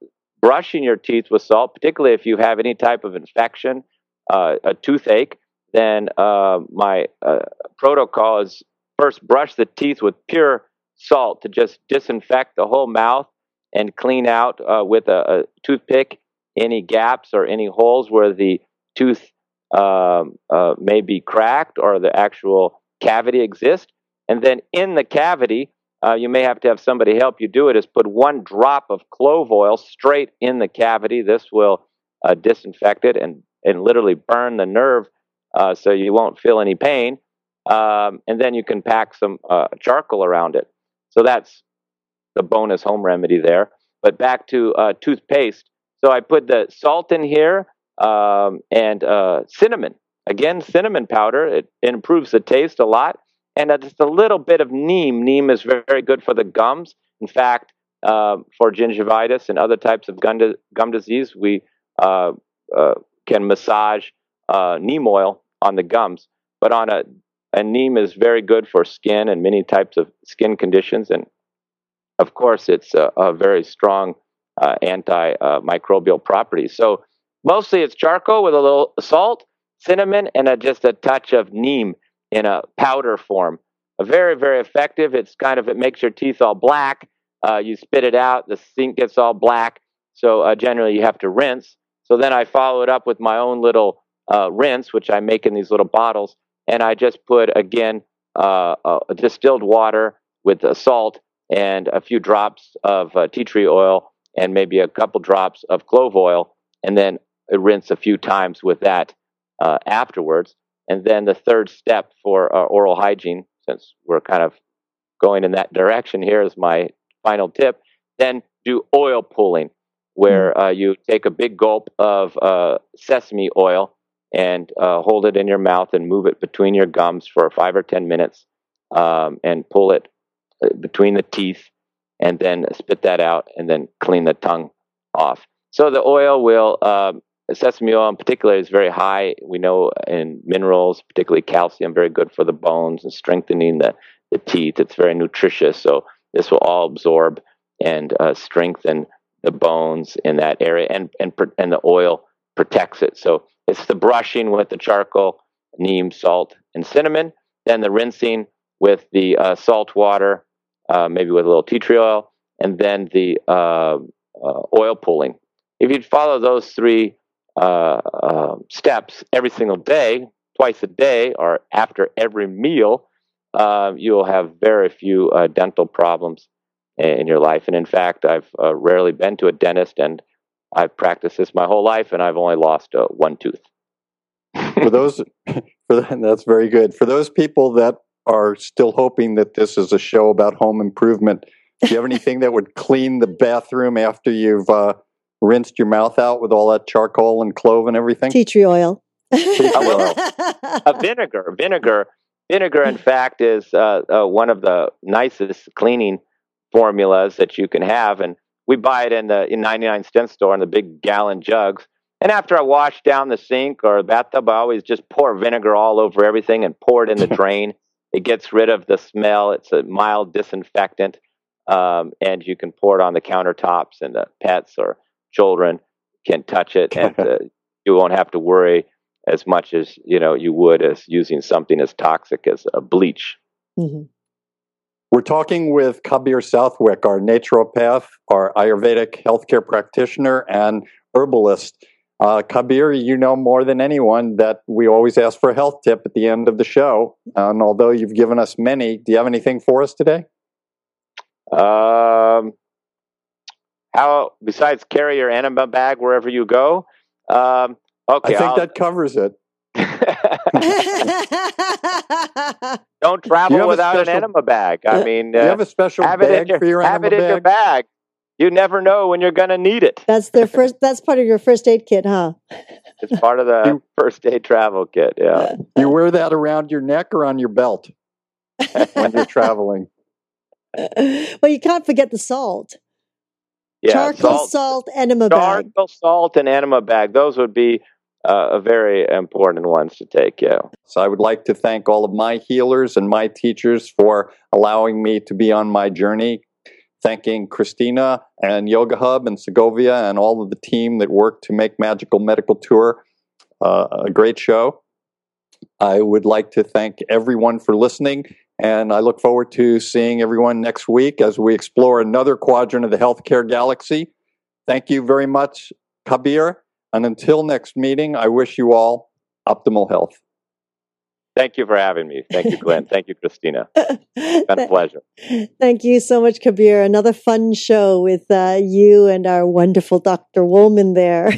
[SPEAKER 3] brushing your teeth with salt, particularly if you have any type of infection, uh, a toothache, then uh, my uh, protocol is first brush the teeth with pure salt to just disinfect the whole mouth and clean out uh, with a, a, toothpick any gaps or any holes where the tooth um, may be cracked or the actual cavity exists. And then in the cavity, uh, you may have to have somebody help you do it, is put one drop of clove oil straight in the cavity. This will uh, disinfect it and, and literally burn the nerve uh, so you won't feel any pain. Um, and then you can pack some uh, charcoal around it. So that's the bonus home remedy there. But back to uh, toothpaste. So I put the salt in here um, and uh, cinnamon. Again, cinnamon powder. It, improves the taste a lot and just a little bit of neem. Neem is very, very good for the gums. In fact, uh, for gingivitis and other types of gum, gum disease, we uh, uh can massage uh, neem oil on the gums. But on a, neem is very good for skin and many types of skin conditions, and of course, it's a, a very strong uh, antimicrobial property. So mostly it's charcoal with a little salt, cinnamon, and a, just a touch of neem in a powder form. A very, very effective. It's kind of, it makes your teeth all black. Uh, you spit it out, the sink gets all black. So uh, generally you have to rinse. So then I follow it up with my own little uh, rinse, which I make in these little bottles. And I just put, again, uh, distilled water with salt and a few drops of uh, tea tree oil and maybe a couple drops of clove oil. And then rinse a few times with that uh, afterwards. And then the third step for uh, oral hygiene, since we're kind of going in that direction here, is my final tip. Then do oil pulling, where uh, you take a big gulp of uh, sesame oil and uh, hold it in your mouth and move it between your gums for five or 10 minutes um, and pull it uh, between the teeth and then spit that out and then clean the tongue off. So the oil will um, sesame oil in particular is very high. We know in minerals, particularly calcium, very good for the bones and strengthening the, the teeth. It's very nutritious. So this will all absorb and uh, strengthen the bones in that area, and and and the oil protects it. So it's the brushing with the charcoal, neem, salt, and cinnamon. Then the rinsing with the uh, salt water, uh, maybe with a little tea tree oil, and then the uh, uh, oil pulling. If you follow those three uh, uh, steps every single day, twice a day, or after every meal, you will have very few dental problems in your life. And in fact, I've uh, rarely been to a dentist, and I've practiced this my whole life, and I've only lost uh, one tooth.
[SPEAKER 2] for those, for that's very good. For those people that are still hoping that this is a show about home improvement, do you have anything that would clean the bathroom after you've rinsed your mouth out with all that charcoal and clove and everything?
[SPEAKER 1] Tea tree oil. Tea tree
[SPEAKER 3] oil. a vinegar. Vinegar. Vinegar, in fact, is uh, uh, one of the nicest cleaning formulas that you can have, and we buy it in the in 99 cent store in the big gallon jugs. And after I wash down the sink or bathtub, I always just pour vinegar all over everything and pour it in the drain. It gets rid of the smell. It's a mild disinfectant, um, and you can pour it on the countertops and the pets or children can touch it, and uh, you won't have to worry as much as you know you would as using something as toxic as a bleach.
[SPEAKER 1] hmm
[SPEAKER 2] We're talking with Kabir Southwick, our naturopath, our Ayurvedic healthcare practitioner, and herbalist. Uh, Kabir, you know more than anyone that we always ask for a health tip at the end of the show. And although you've given us many, do you have anything for us today?
[SPEAKER 3] Um, how besides carry your enema bag wherever you go? Um, okay,
[SPEAKER 2] I think
[SPEAKER 3] I'll-
[SPEAKER 2] that covers it.
[SPEAKER 3] don't
[SPEAKER 2] Do you have
[SPEAKER 3] travel
[SPEAKER 2] a
[SPEAKER 3] without an enema bag. I mean,
[SPEAKER 2] Do you
[SPEAKER 3] uh,
[SPEAKER 2] have a special
[SPEAKER 3] have it in
[SPEAKER 2] bag
[SPEAKER 3] your
[SPEAKER 2] for your
[SPEAKER 3] have
[SPEAKER 2] enema
[SPEAKER 3] it in
[SPEAKER 2] bag?
[SPEAKER 3] your bag. You never know when you're going to need it.
[SPEAKER 1] that's their first. That's part of your first aid kit, huh?
[SPEAKER 3] It's part of the
[SPEAKER 2] You-
[SPEAKER 3] first aid travel kit. Yeah.
[SPEAKER 2] You wear that around your neck or on your belt when you're traveling.
[SPEAKER 1] well, you can't forget the salt.
[SPEAKER 3] Yeah.
[SPEAKER 1] Charcoal
[SPEAKER 3] salt,
[SPEAKER 1] salt, enema bag.
[SPEAKER 3] charcoal, salt, and enema bag. Those would be uh, very important ones to take. Yeah.
[SPEAKER 2] So I would like to thank all of my healers and my teachers for allowing me to be on my journey. Thanking Christina and Yoga Hub and Segovia and all of the team that worked to make Magical Medical Tour uh, a great show. I would like to thank everyone for listening, and I look forward to seeing everyone next week as we explore another quadrant of the healthcare galaxy. Thank you very much, Kabir. And until next meeting, I wish you all optimal health.
[SPEAKER 3] Thank you for having me. Thank you, Glenn. Thank you, Christina. Been a pleasure.
[SPEAKER 1] Thank you so much, Kabir. Another fun show with uh, you and our wonderful Dr. Wollman there.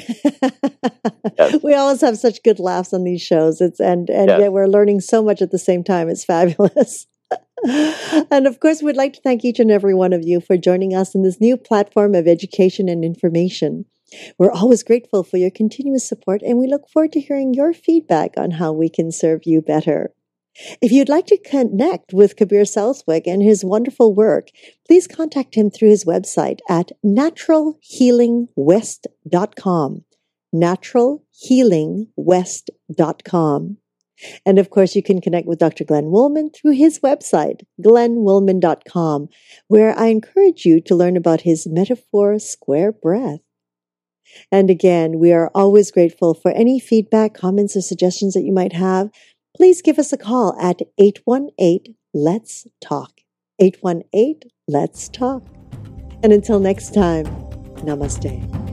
[SPEAKER 3] Yes.
[SPEAKER 1] We always have such good laughs on these shows. It's and and
[SPEAKER 3] Yes.
[SPEAKER 1] yet we're learning so much at the same time. It's fabulous. and of course, we'd like to thank each and every one of you for joining us in this new platform of education and information. We're always grateful for your continuous support, and we look forward to hearing your feedback on how we can serve you better. If you'd like to connect with Kabir Southwick and his wonderful work, please contact him through his website at naturalhealingwest.com. Naturalhealingwest.com. And of course, you can connect with Dr. Glenn Wollman through his website, glennwollman.com, where I encourage you to learn about his metaphor square breath. And again, we are always grateful for any feedback, comments, or suggestions that you might have. Please give us a call at 818 Let's Talk. 818 Let's Talk. And until next time, namaste.